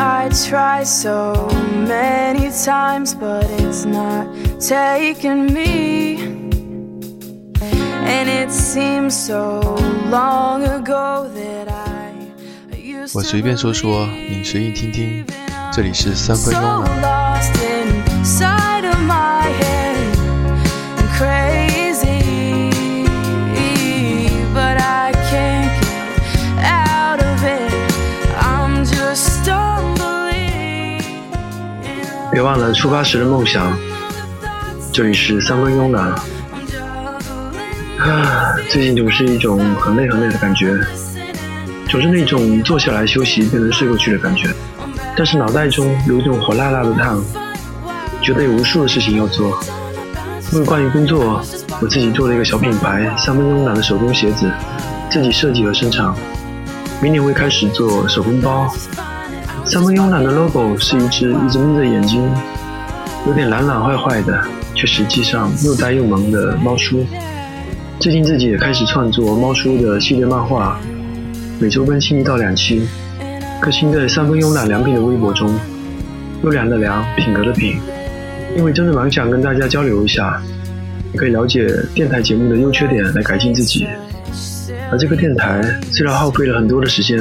I try so many times, but it's not taking me. And it seems so long ago that I used 我随便说说，你随意听听。这里是三分 so 钟了。 别忘了出发时的梦想。这里是三分慵懒。啊，最近总是一种很累很累的感觉，总是那种坐下来休息便能睡过去的感觉，但是脑袋中有一种火辣辣的烫，觉得有无数的事情要做。因为关于工作，我自己做了一个小品牌——三分慵懒的手工鞋子，自己设计和生产。明年会开始做手工包。三分慵懒的 logo 是一只一直眯着眼睛，有点懒懒坏坏的，却实际上又呆又萌的猫叔。最近自己也开始创作猫叔的系列漫画，每周更新一到两期，更新在三分慵懒良品的微博中，优良的良，品格的品。因为真的蛮想跟大家交流一下，可以了解电台节目的优缺点来改进自己。而这个电台虽然耗费了很多的时间，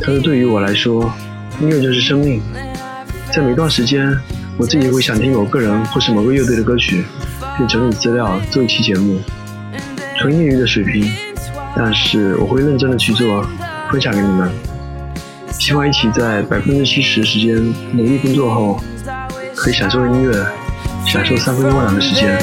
但是对于我来说，音乐就是生命。在每段时间，我自己会想听某个人或是某个乐队的歌曲，并整理资料做一期节目。纯业余的水平，但是我会认真的去做，分享给你们。希望一起在百分之七十时间努力工作后，可以享受音乐，享受三分慵懒的时间。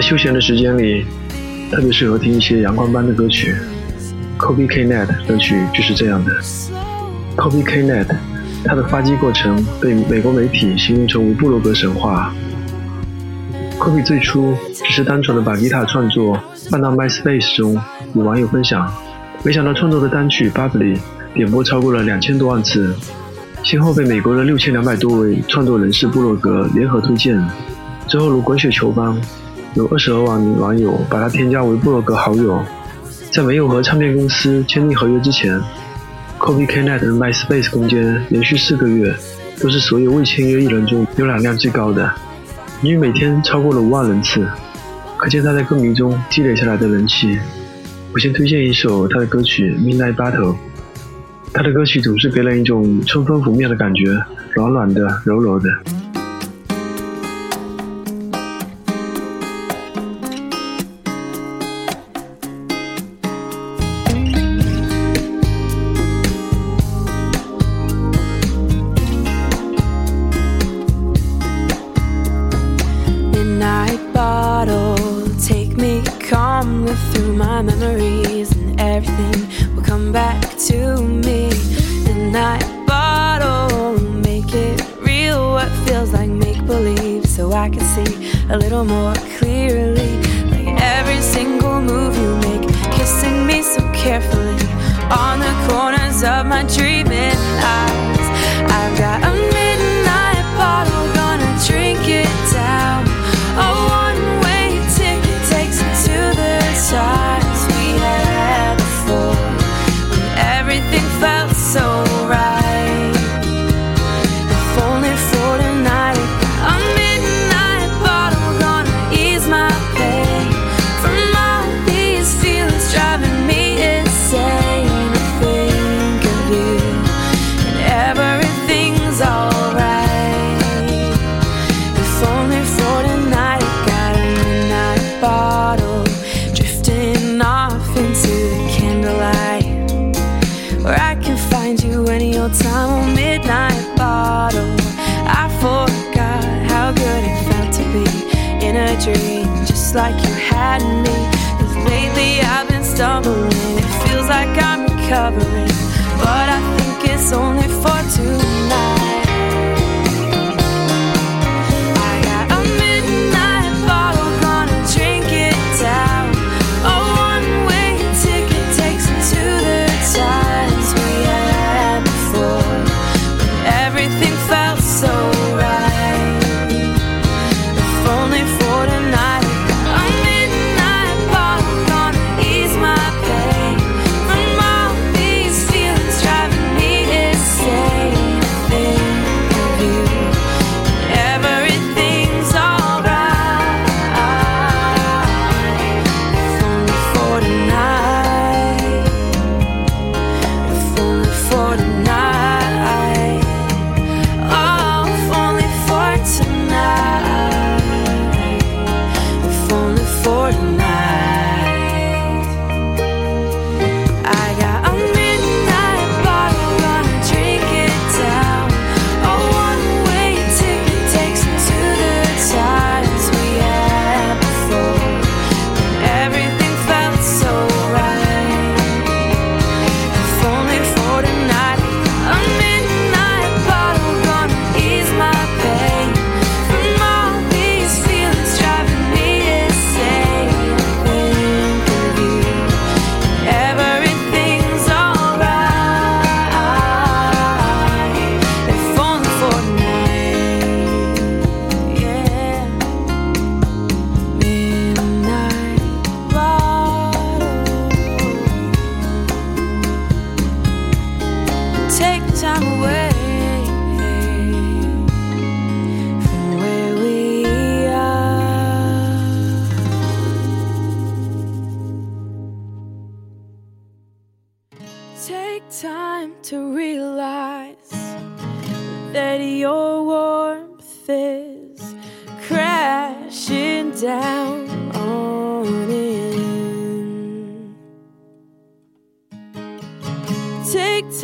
在休闲的时间里，特别适合听一些阳光般的歌曲。Kobe K Net 歌曲就是这样的。Kobe K Net，他的发迹过程被美国媒体形容成为布洛格神话。Kobe 最初只是单纯的把吉他创作放到 MySpace 中与网友分享，没想到创作的单曲《Bubbly》点播超过了两千多万次，先后被美国的六千两百多位创作人士布洛格联合推荐，之后如滚雪球般，有二十多万名网友把他添加为部落格好友。在没有和唱片公司签订合约之前，Kobe Knet 的 MySpace 空间连续四个月都是所有未签约艺人中浏览量最高的，因为每天超过了五万人次，可见他在歌迷中积累下来的人气。我先推荐一首他的歌曲《Midnight Battle》，他的歌曲总是给人一种春风拂面的感觉，软软的、柔柔的。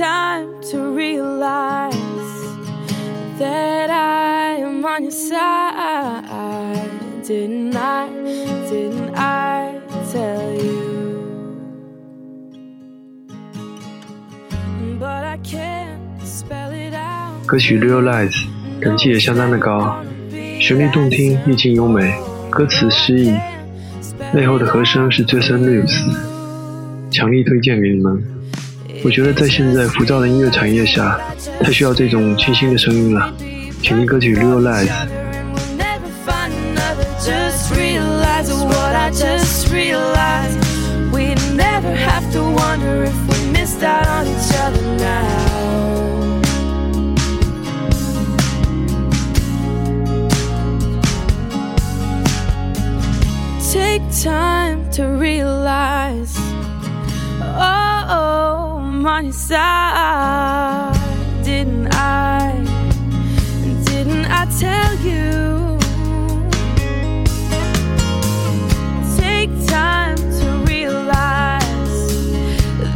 time to realize that I am on your side. Didn't I? Didn't I tell you? But I can't spell it out. 歌曲《Realize》等级也相当的高， 旋律动听，意境优美，歌词诗意，背后的和声是 Jason l e w s 强力推荐给你们。我觉得在现在浮躁的音乐产业下，太需要这种清新的声音了。请听歌曲《Realize》。Take time to realize. Oh on your side. Didn't I? Didn't I tell you? Take time to realize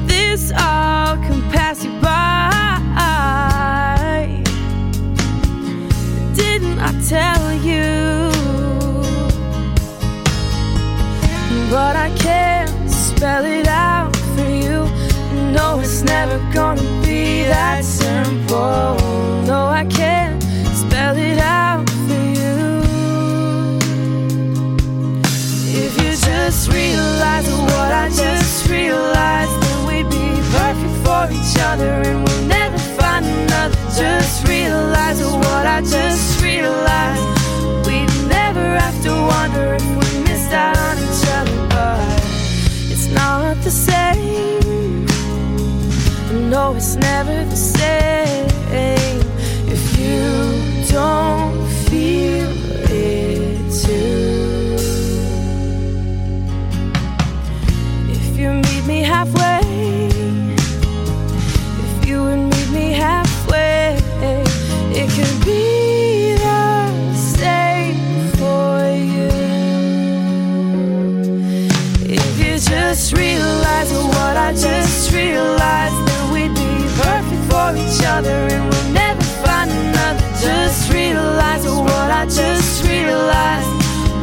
this all can pass you by. Didn't I tell you? Simple. No, I can't spell it out for you. If you just realize what I just realized, then we'd be perfect for each other and we'll never find another. Just realize what I just realized. We'd never have to wonder know it's never the same I just realized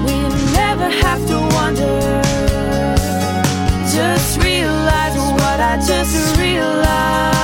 we never have to wonder. Just realize what I just realized.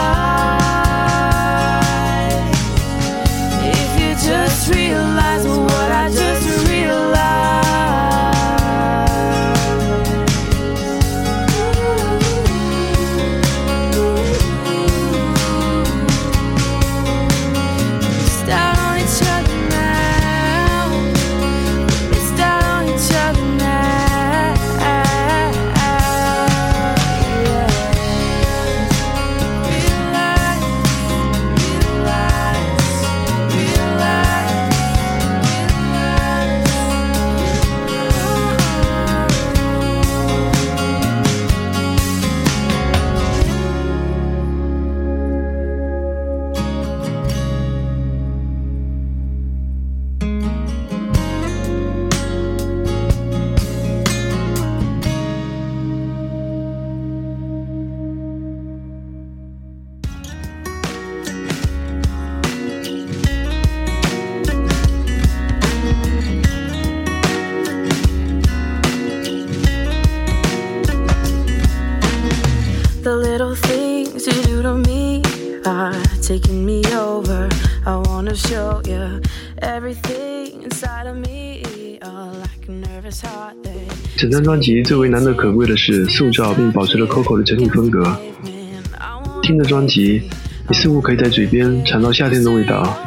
整张专辑最为难得可贵的是塑造并保持了 Coco 的整体风格。听着专辑，你似乎可以在嘴边尝到夏天的味道。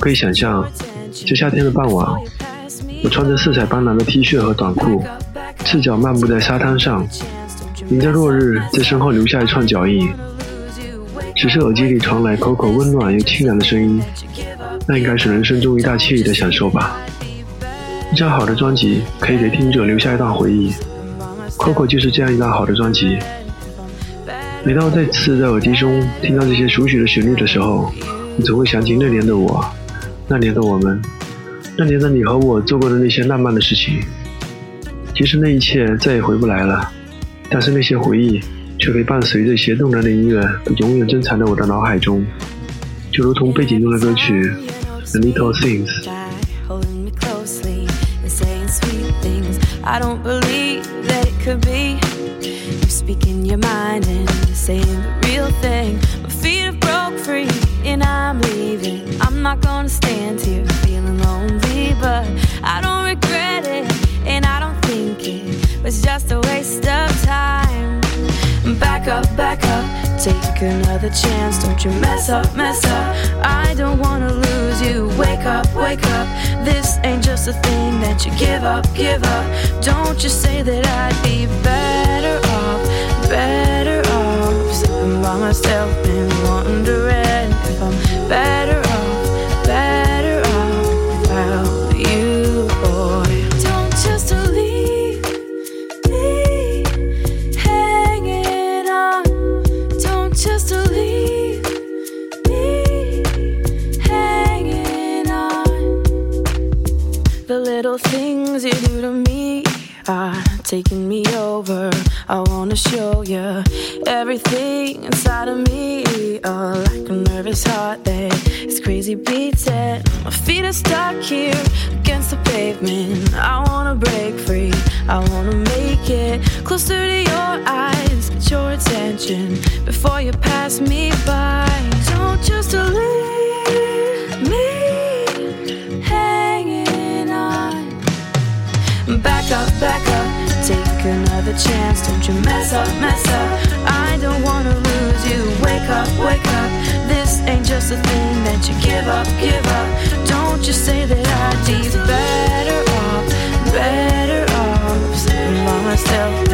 可以想象，这夏天的傍晚，我穿着色彩斑斓的 T 恤和短裤，赤脚漫步在沙滩上，迎着落日，在身后留下一串脚印。只是耳机里传来 Coco 温暖又清凉的声音，那应该是人生中一大惬意的享受吧。一张好的专辑可以给听者留下一段回忆，Coco 就是这样一张好的专辑。每当再次在耳机中听到这些熟悉的旋律的时候，你总会想起那年的我，那年的我们，那年的你和我做过的那些浪漫的事情。其实那一切再也回不来了，但是那些回忆却可以伴随着些动人的音乐，永远珍藏在我的脑海中，就如同背景中的歌曲《The Little Things》。I don't believe that it could be You're speaking your mind and saying the real thing. My feet have broke free and I'm leaving. I'm not gonna stand here feeling lonely, but I don't regret it and I don't think it was just a waste of time. Back up, back up, take another chance. Don't you mess up, mess up. I don't wanna lose you. Wake up, wake up. This ain't just a thing that you give up, give up. Don't you say that I'd be better off, better off. Sitting by myself and wondering if I'm I wanna show you everything inside of me. Oh, like a nervous heart that is crazy beating. My feet are stuck here against the pavement. I wanna break free. I wanna make it closer to your eyes. Get your attention before you pass me by. Don't just leave me hanging on. Back up, back up, take another chance. Don't you mess up, mess up. I don't wanna lose you. Wake up, wake up. This ain't just a thing that you give up, give up. Don't you say that I'd be better off, better off. Sitting by myself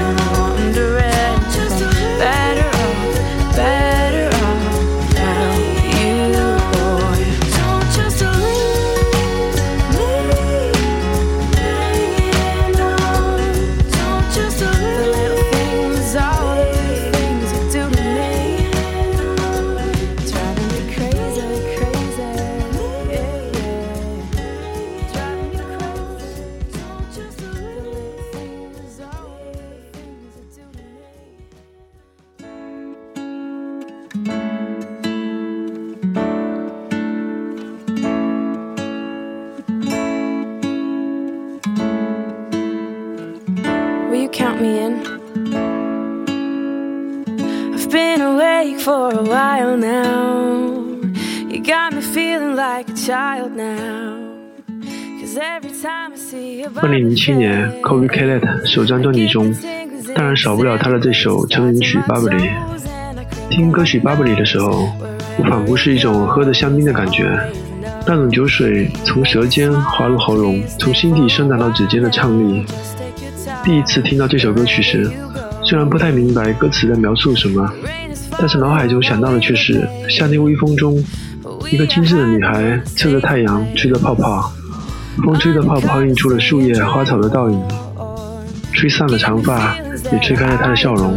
二零零七年 Kobe Calette 首张专辑中，当然少不了他的这首成名曲《Bubbly》。听歌曲《Bubbly》的时候，我仿佛是一种喝着香槟的感觉，那种酒水从舌尖滑入喉咙，从心底伸展到指尖的畅丽。第一次听到这首歌曲时，虽然不太明白歌词在描述什么，但是脑海中想到的却是夏天微风中，一个精致的女孩侧着太阳吹着泡泡，风吹的泡泡映出了树叶、花草的倒影，吹散了长发，也吹开了她的笑容。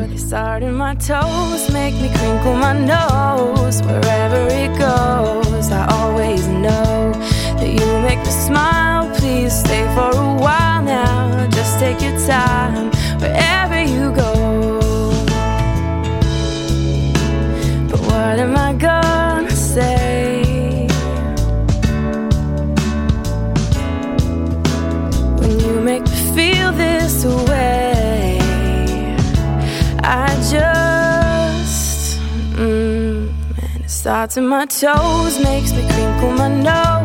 In my toes, makes me crinkle my nose.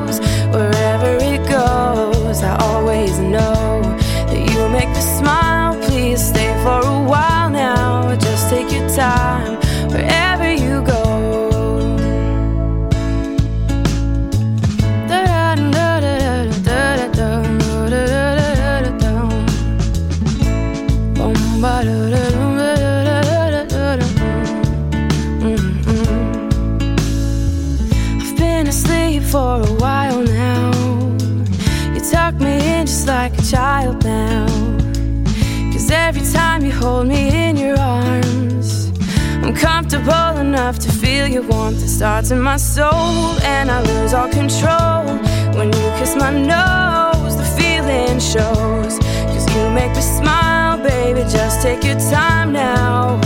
Hold me in your arms, I'm comfortable enough to feel your warmth that starts in my soul. And I lose all control when you kiss my nose. The feeling shows. Cause you make me smile, baby. Just take your time now,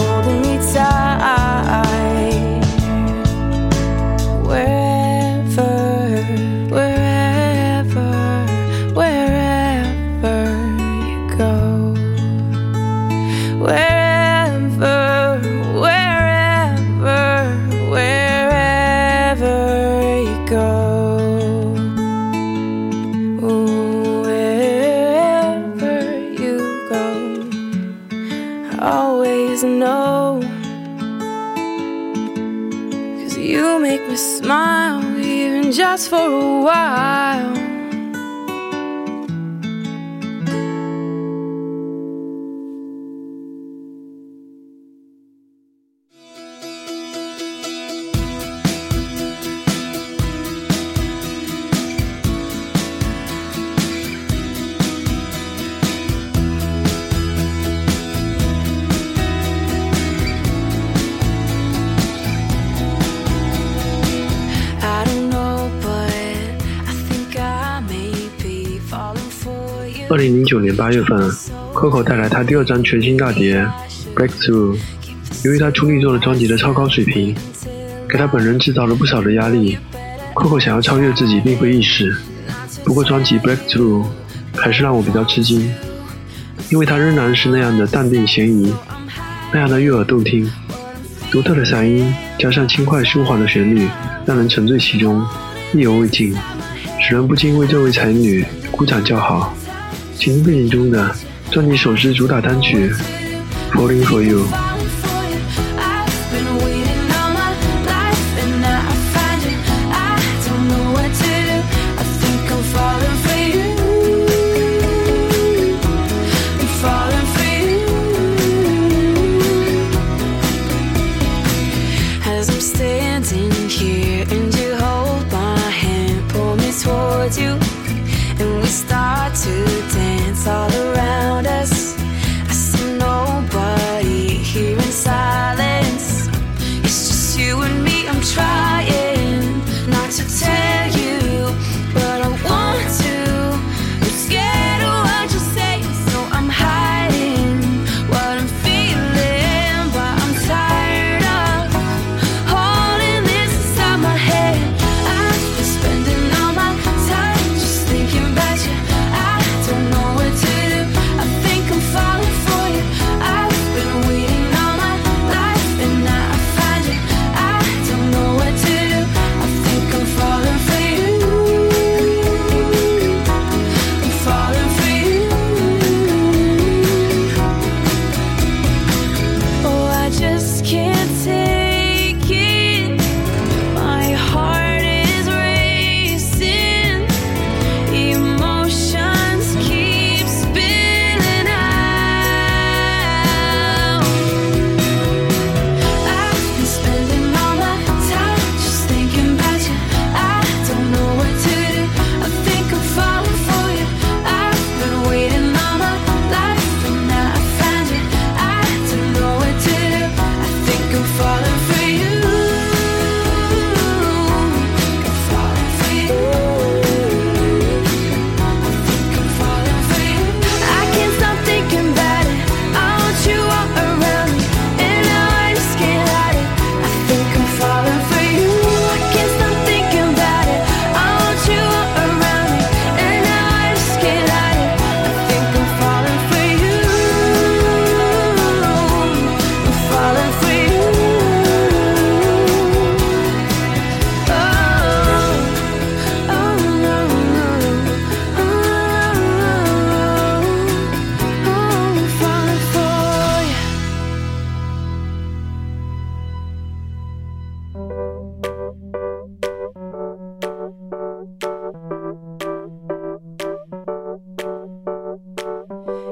九年八月份，Coco 带来她第二张全新大碟《Breakthrough》。由于她处女座的专辑的超高水平，给她本人制造了不少的压力。Coco 想要超越自己，并非易事。不过专辑《Breakthrough》还是让我比较吃惊，因为她仍然是那样的淡定咸宜，那样的悦耳动听，独特的嗓音加上轻快舒缓的旋律，让人沉醉其中，意犹未尽，使人不禁为这位才女鼓掌叫好。请听背影中的专辑首支主打单曲《Falling for You》。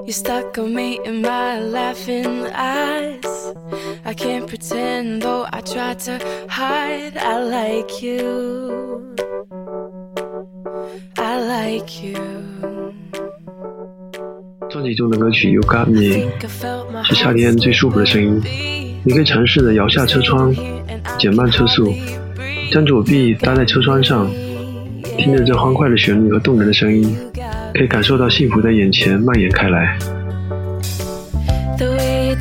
You stuck on me in my laughing eyes. I can't pretend, though I try to hide. I like you. I like you. 专辑中的歌曲《You Got Me》是夏天最舒服的声音。你可以尝试着摇下车窗，减慢车速，将左臂搭在车窗上，听着这欢快的旋律和动人的声音，可以感受到幸福在眼前蔓延开来。 The way you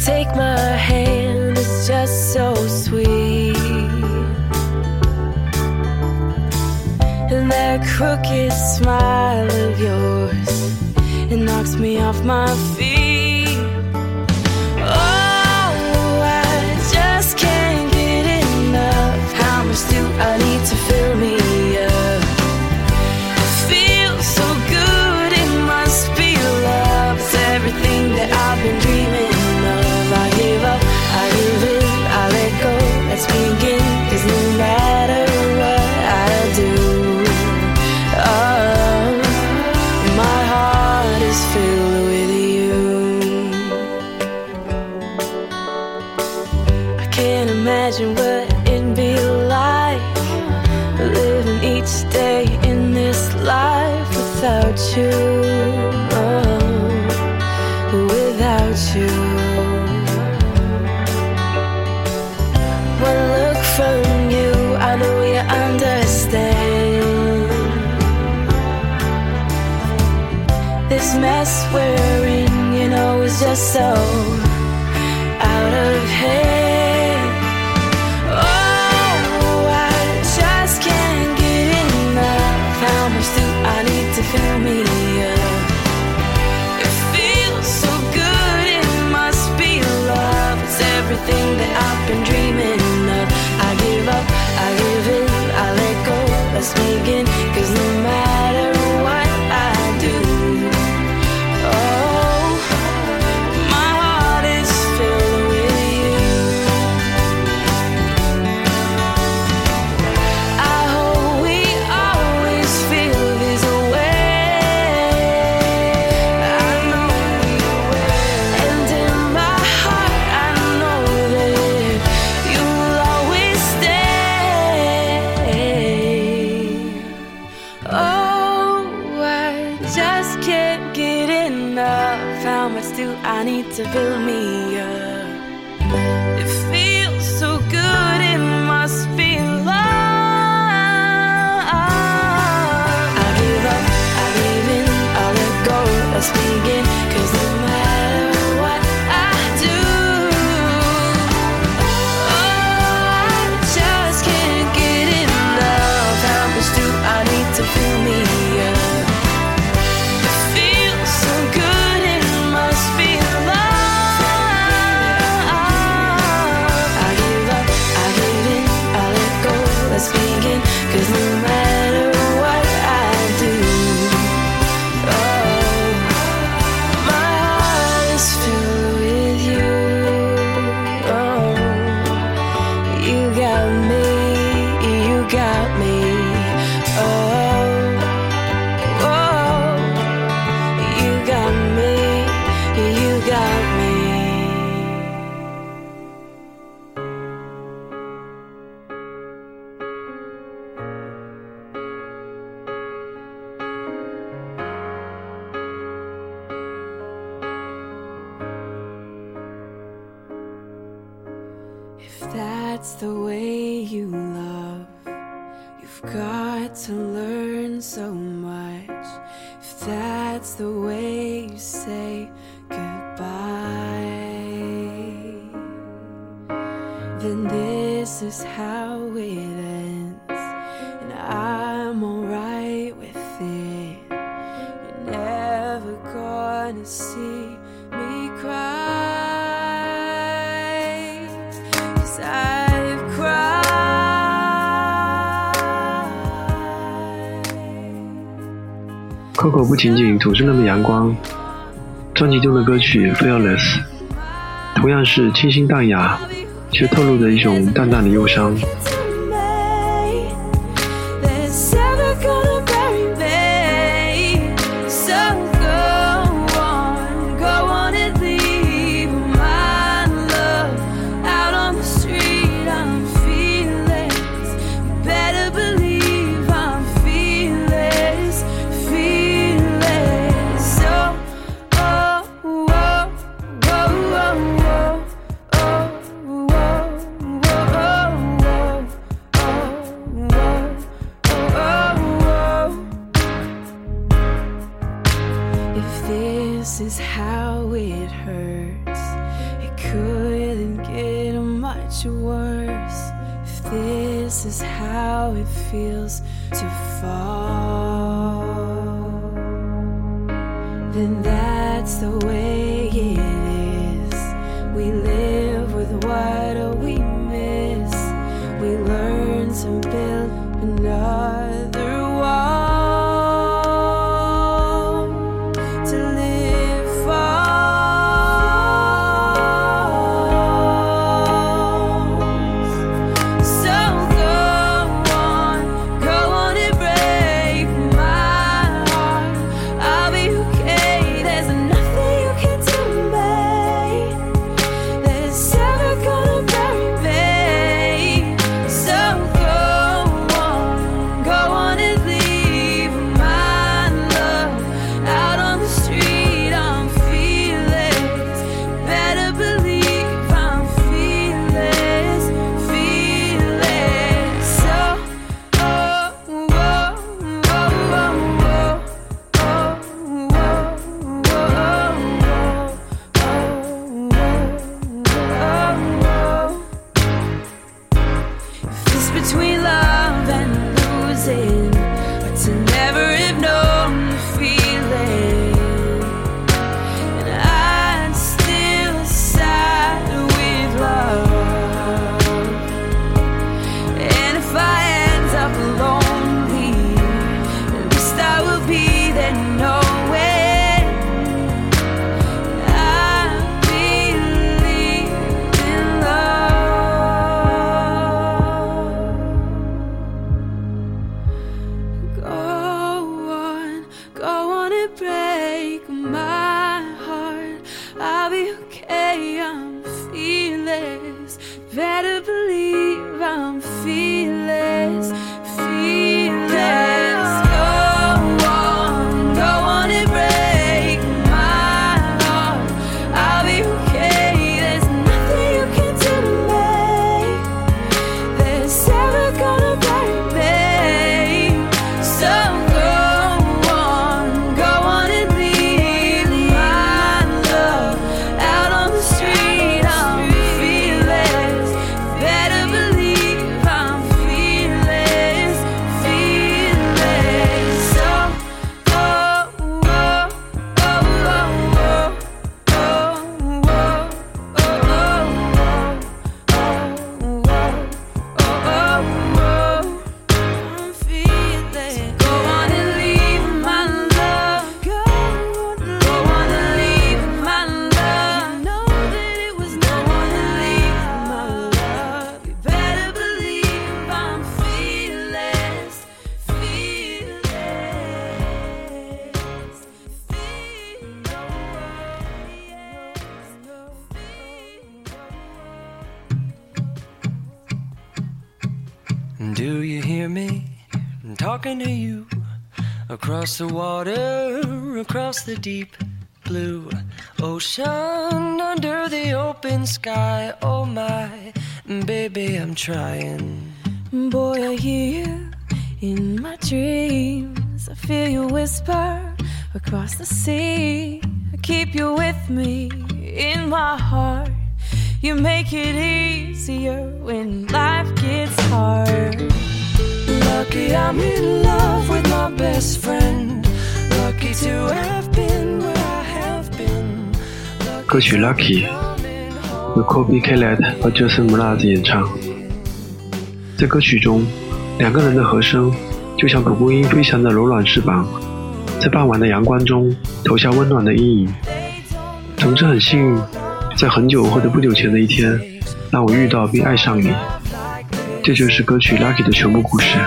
each day in this life without you. Oh, without you. One look from you, I know you understand. This mess we're in, you know, is just so mistaken then this is how it ends. And I'm alright with it. You're never gonna see me cry. Cause I've cried.，Coco 不仅仅总是那么阳光，专辑中的歌曲《Fearless》同样是清新淡雅，却透露着一种淡淡的忧伤。Do you hear me talking to you across the water, across the deep blue ocean, under the open sky? Oh my, baby, I'm trying. Boy, I hear you in my dreams. I feel you whisper across the sea. I keep you with me in my heart. You make it easier when life gets hard. Lucky I'm in love with my best friend. Lucky to have been where I have been. 歌曲《Lucky》由 Kobe Caleb 和 Jason Mraz 演唱。在歌曲中，两个人的和声就像蒲公英飞翔的柔软翅膀，在傍晚的阳光中投下温暖的阴影。总之很幸运，在很久或者不久前的一天，让我遇到并爱上你。这就是歌曲《Lucky》的全部故事。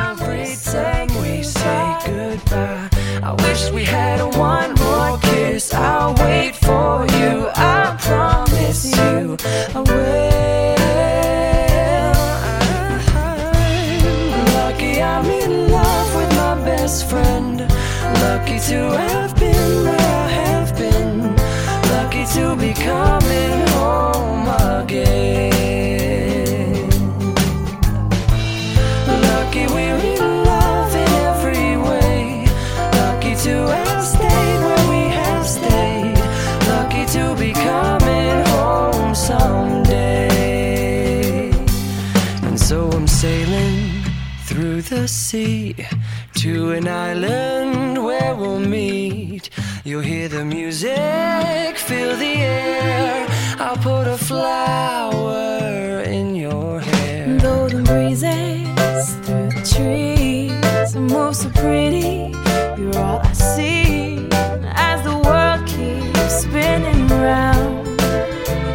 You'll hear the music, feel the air. I'll put a flower in your hair. Golden breezes through the trees move so pretty. You're all I see as the world keeps spinning round.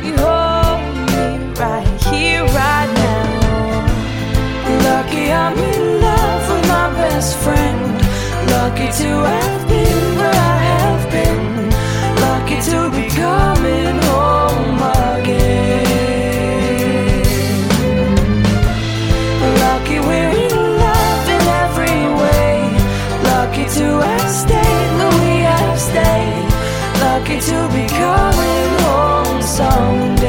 You hold me right here, right now. Lucky I'm in love with my best friend. Lucky to have coming home someday.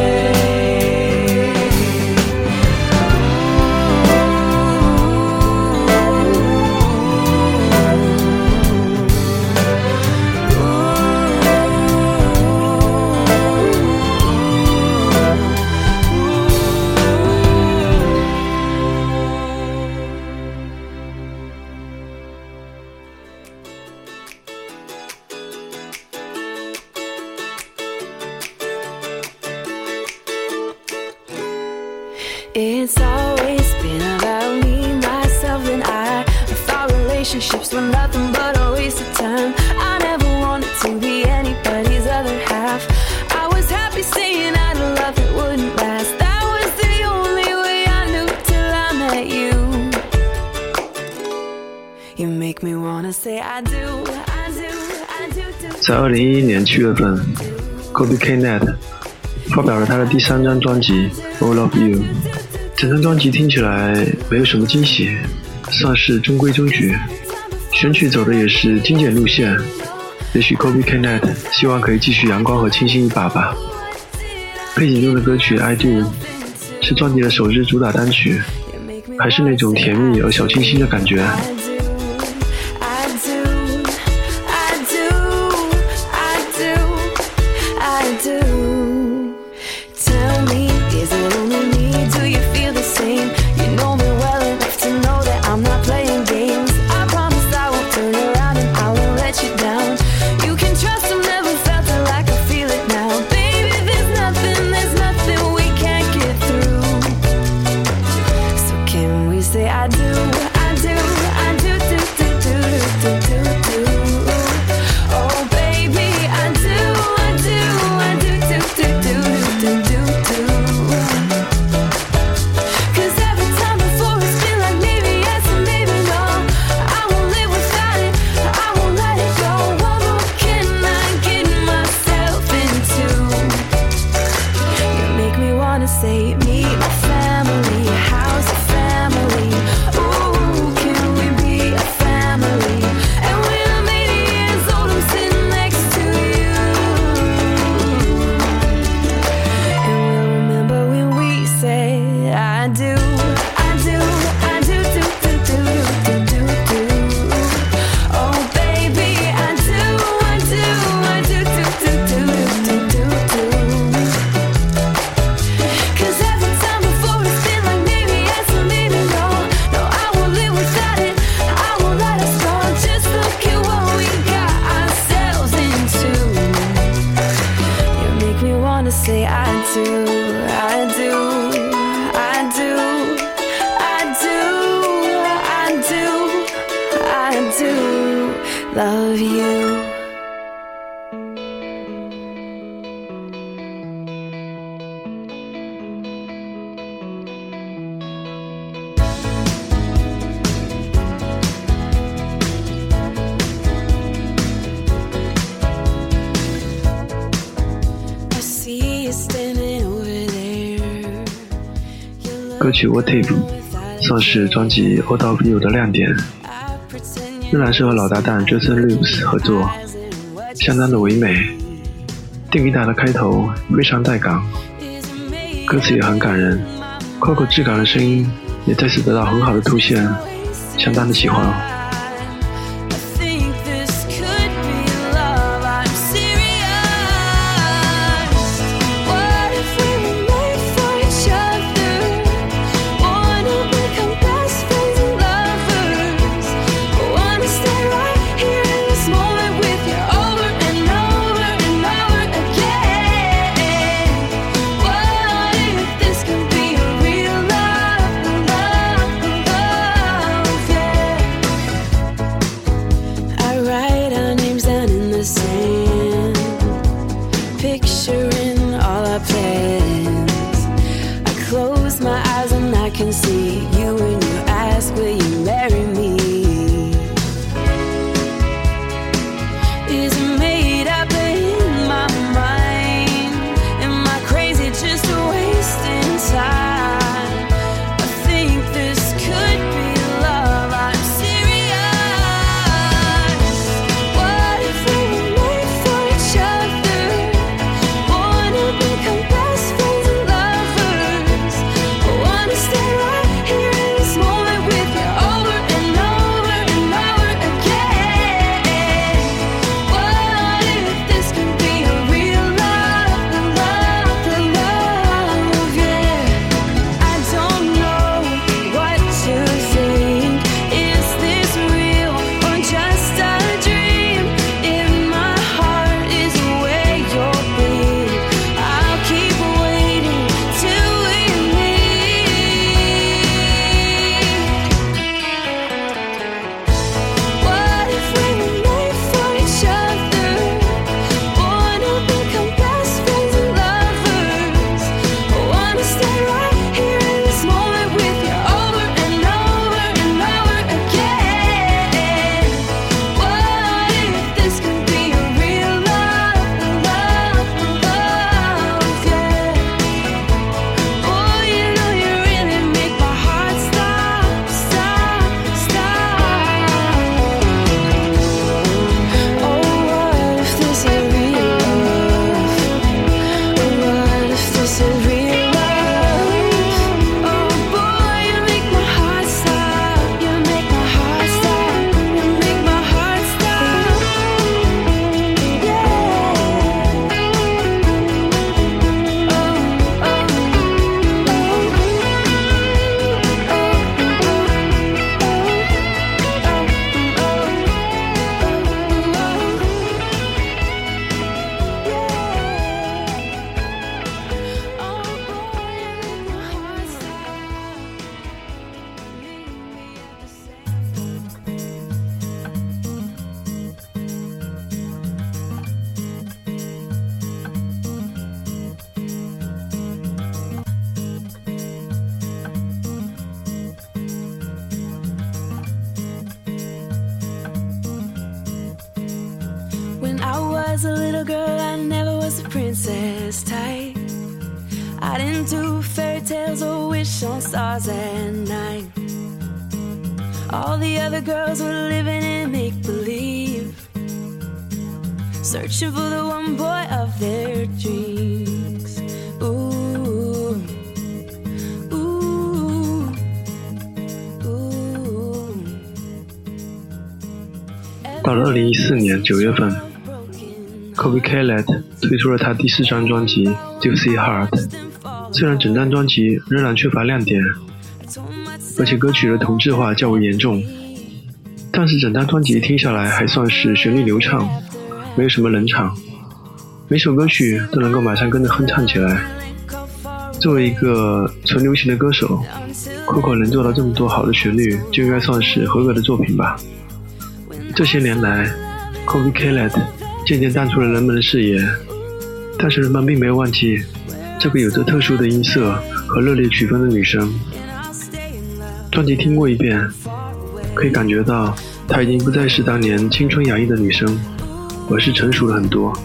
七月份，Kobe K. Net 发表了他的第三张专辑《All of You》。整张专辑听起来没有什么惊喜，算是中规中矩。选曲走的也是精简路线，也许 Kobe K. Net 希望可以继续阳光和清新一把吧。背景中的歌曲《I Do》是专辑的首支主打单曲，还是那种甜蜜而小清新的感觉。曲《What If》算是专辑《All of You》的亮点，仍然是和老搭档 Jason Lewis 合作，相当的唯美。电吉他的开头非常带感，歌词也很感人，Coco 质感的声音也再次得到很好的凸显，相当的喜欢哦。I didn't do fairy tales or wish on stars at night. All the other girls were living in make believe, searching for the one boy of their dreams. Ooh, ooh, ooh. 到了2014年9月份 Kobe Khaled 推出了他第四张专辑《Juicy Heart》， 虽然整张专辑仍然缺乏亮点，而且歌曲的同质化较为严重，但是整张专辑听下来还算是旋律流畅，没有什么冷场，每首歌曲都能够马上跟着哼唱起来。作为一个纯流行的歌手，Coco 能做到这么多好的旋律，就应该算是合格的作品吧。这些年来，Kobe Khaled 渐渐淡出了人们的视野，但是人们并没有忘记这个有着特殊的音色和热烈曲风的女生。专辑听过一遍，可以感觉到她已经不再是当年青春洋溢的女生，而是成熟了很多。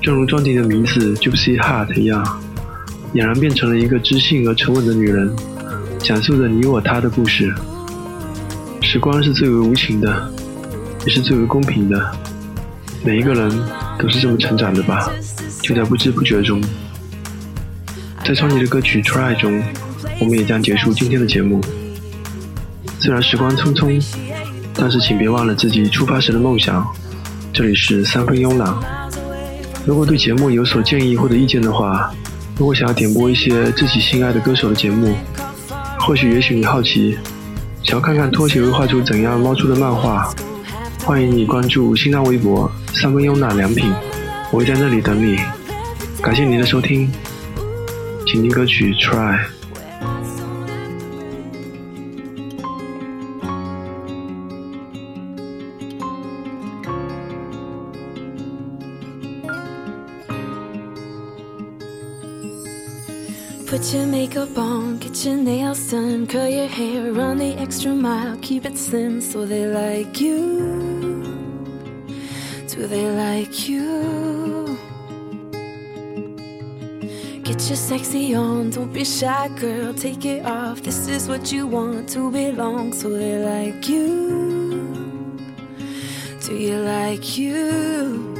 正如专辑的名字 Juicy Heart 一样，俨然变成了一个知性而沉稳的女人，讲述着你我她的故事。时光是最为无情的，也是最为公平的。每一个人都是这么成长的吧，就在不知不觉中。在专辑的歌曲《Try》中，我们也将结束今天的节目。虽然时光匆匆，但是请别忘了自己出发时的梦想。这里是三分慵懒。如果对节目有所建议或者意见的话，如果想要点播一些自己心爱的歌手的节目，或许也许你好奇，想要看看拖鞋会画出怎样猫出的漫画，欢迎你关注新浪微博“三分慵懒良品”，我会在那里等你。感谢您的收听，请听歌曲《Try》。Put your makeup on, get your nails done, curl your hair, run the extra mile, keep it slim so they like you. Do they like you? Get your sexy on, don't be shy, girl, take it off. This is what you want to belong, so they like you. Do you like you?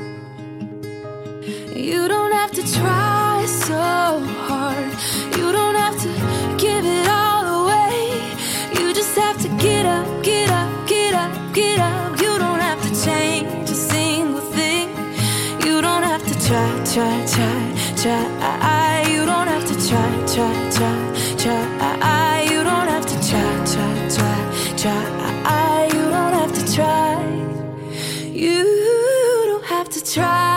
You don't have to try so hard. You don't have to give it all away. You just have to get up, get up, get up, get up. You don't have to change a single thing. You don't have to try, try, try, try. You don't have to try, try, try, try. You don't have to try, try, try, try. You don't have to try. You don't have to try.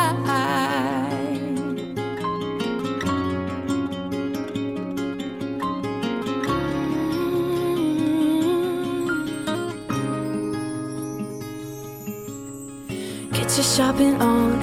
Get your shopping on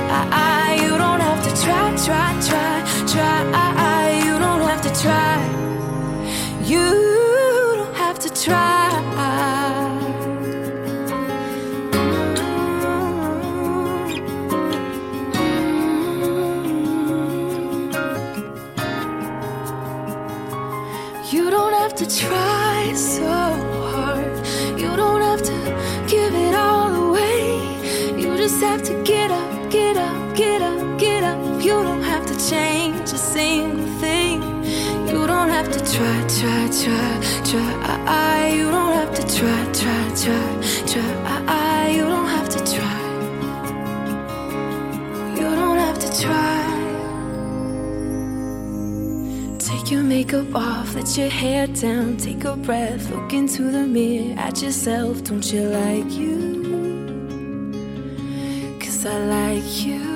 Try, try, try, try. Ah, ah, you don't have to try, try, try, try. i You don't have to try. You don't have to try. Take your makeup off, let your hair down, take a breath, look into the mirror at yourself. Don't you like you? Cause I like you.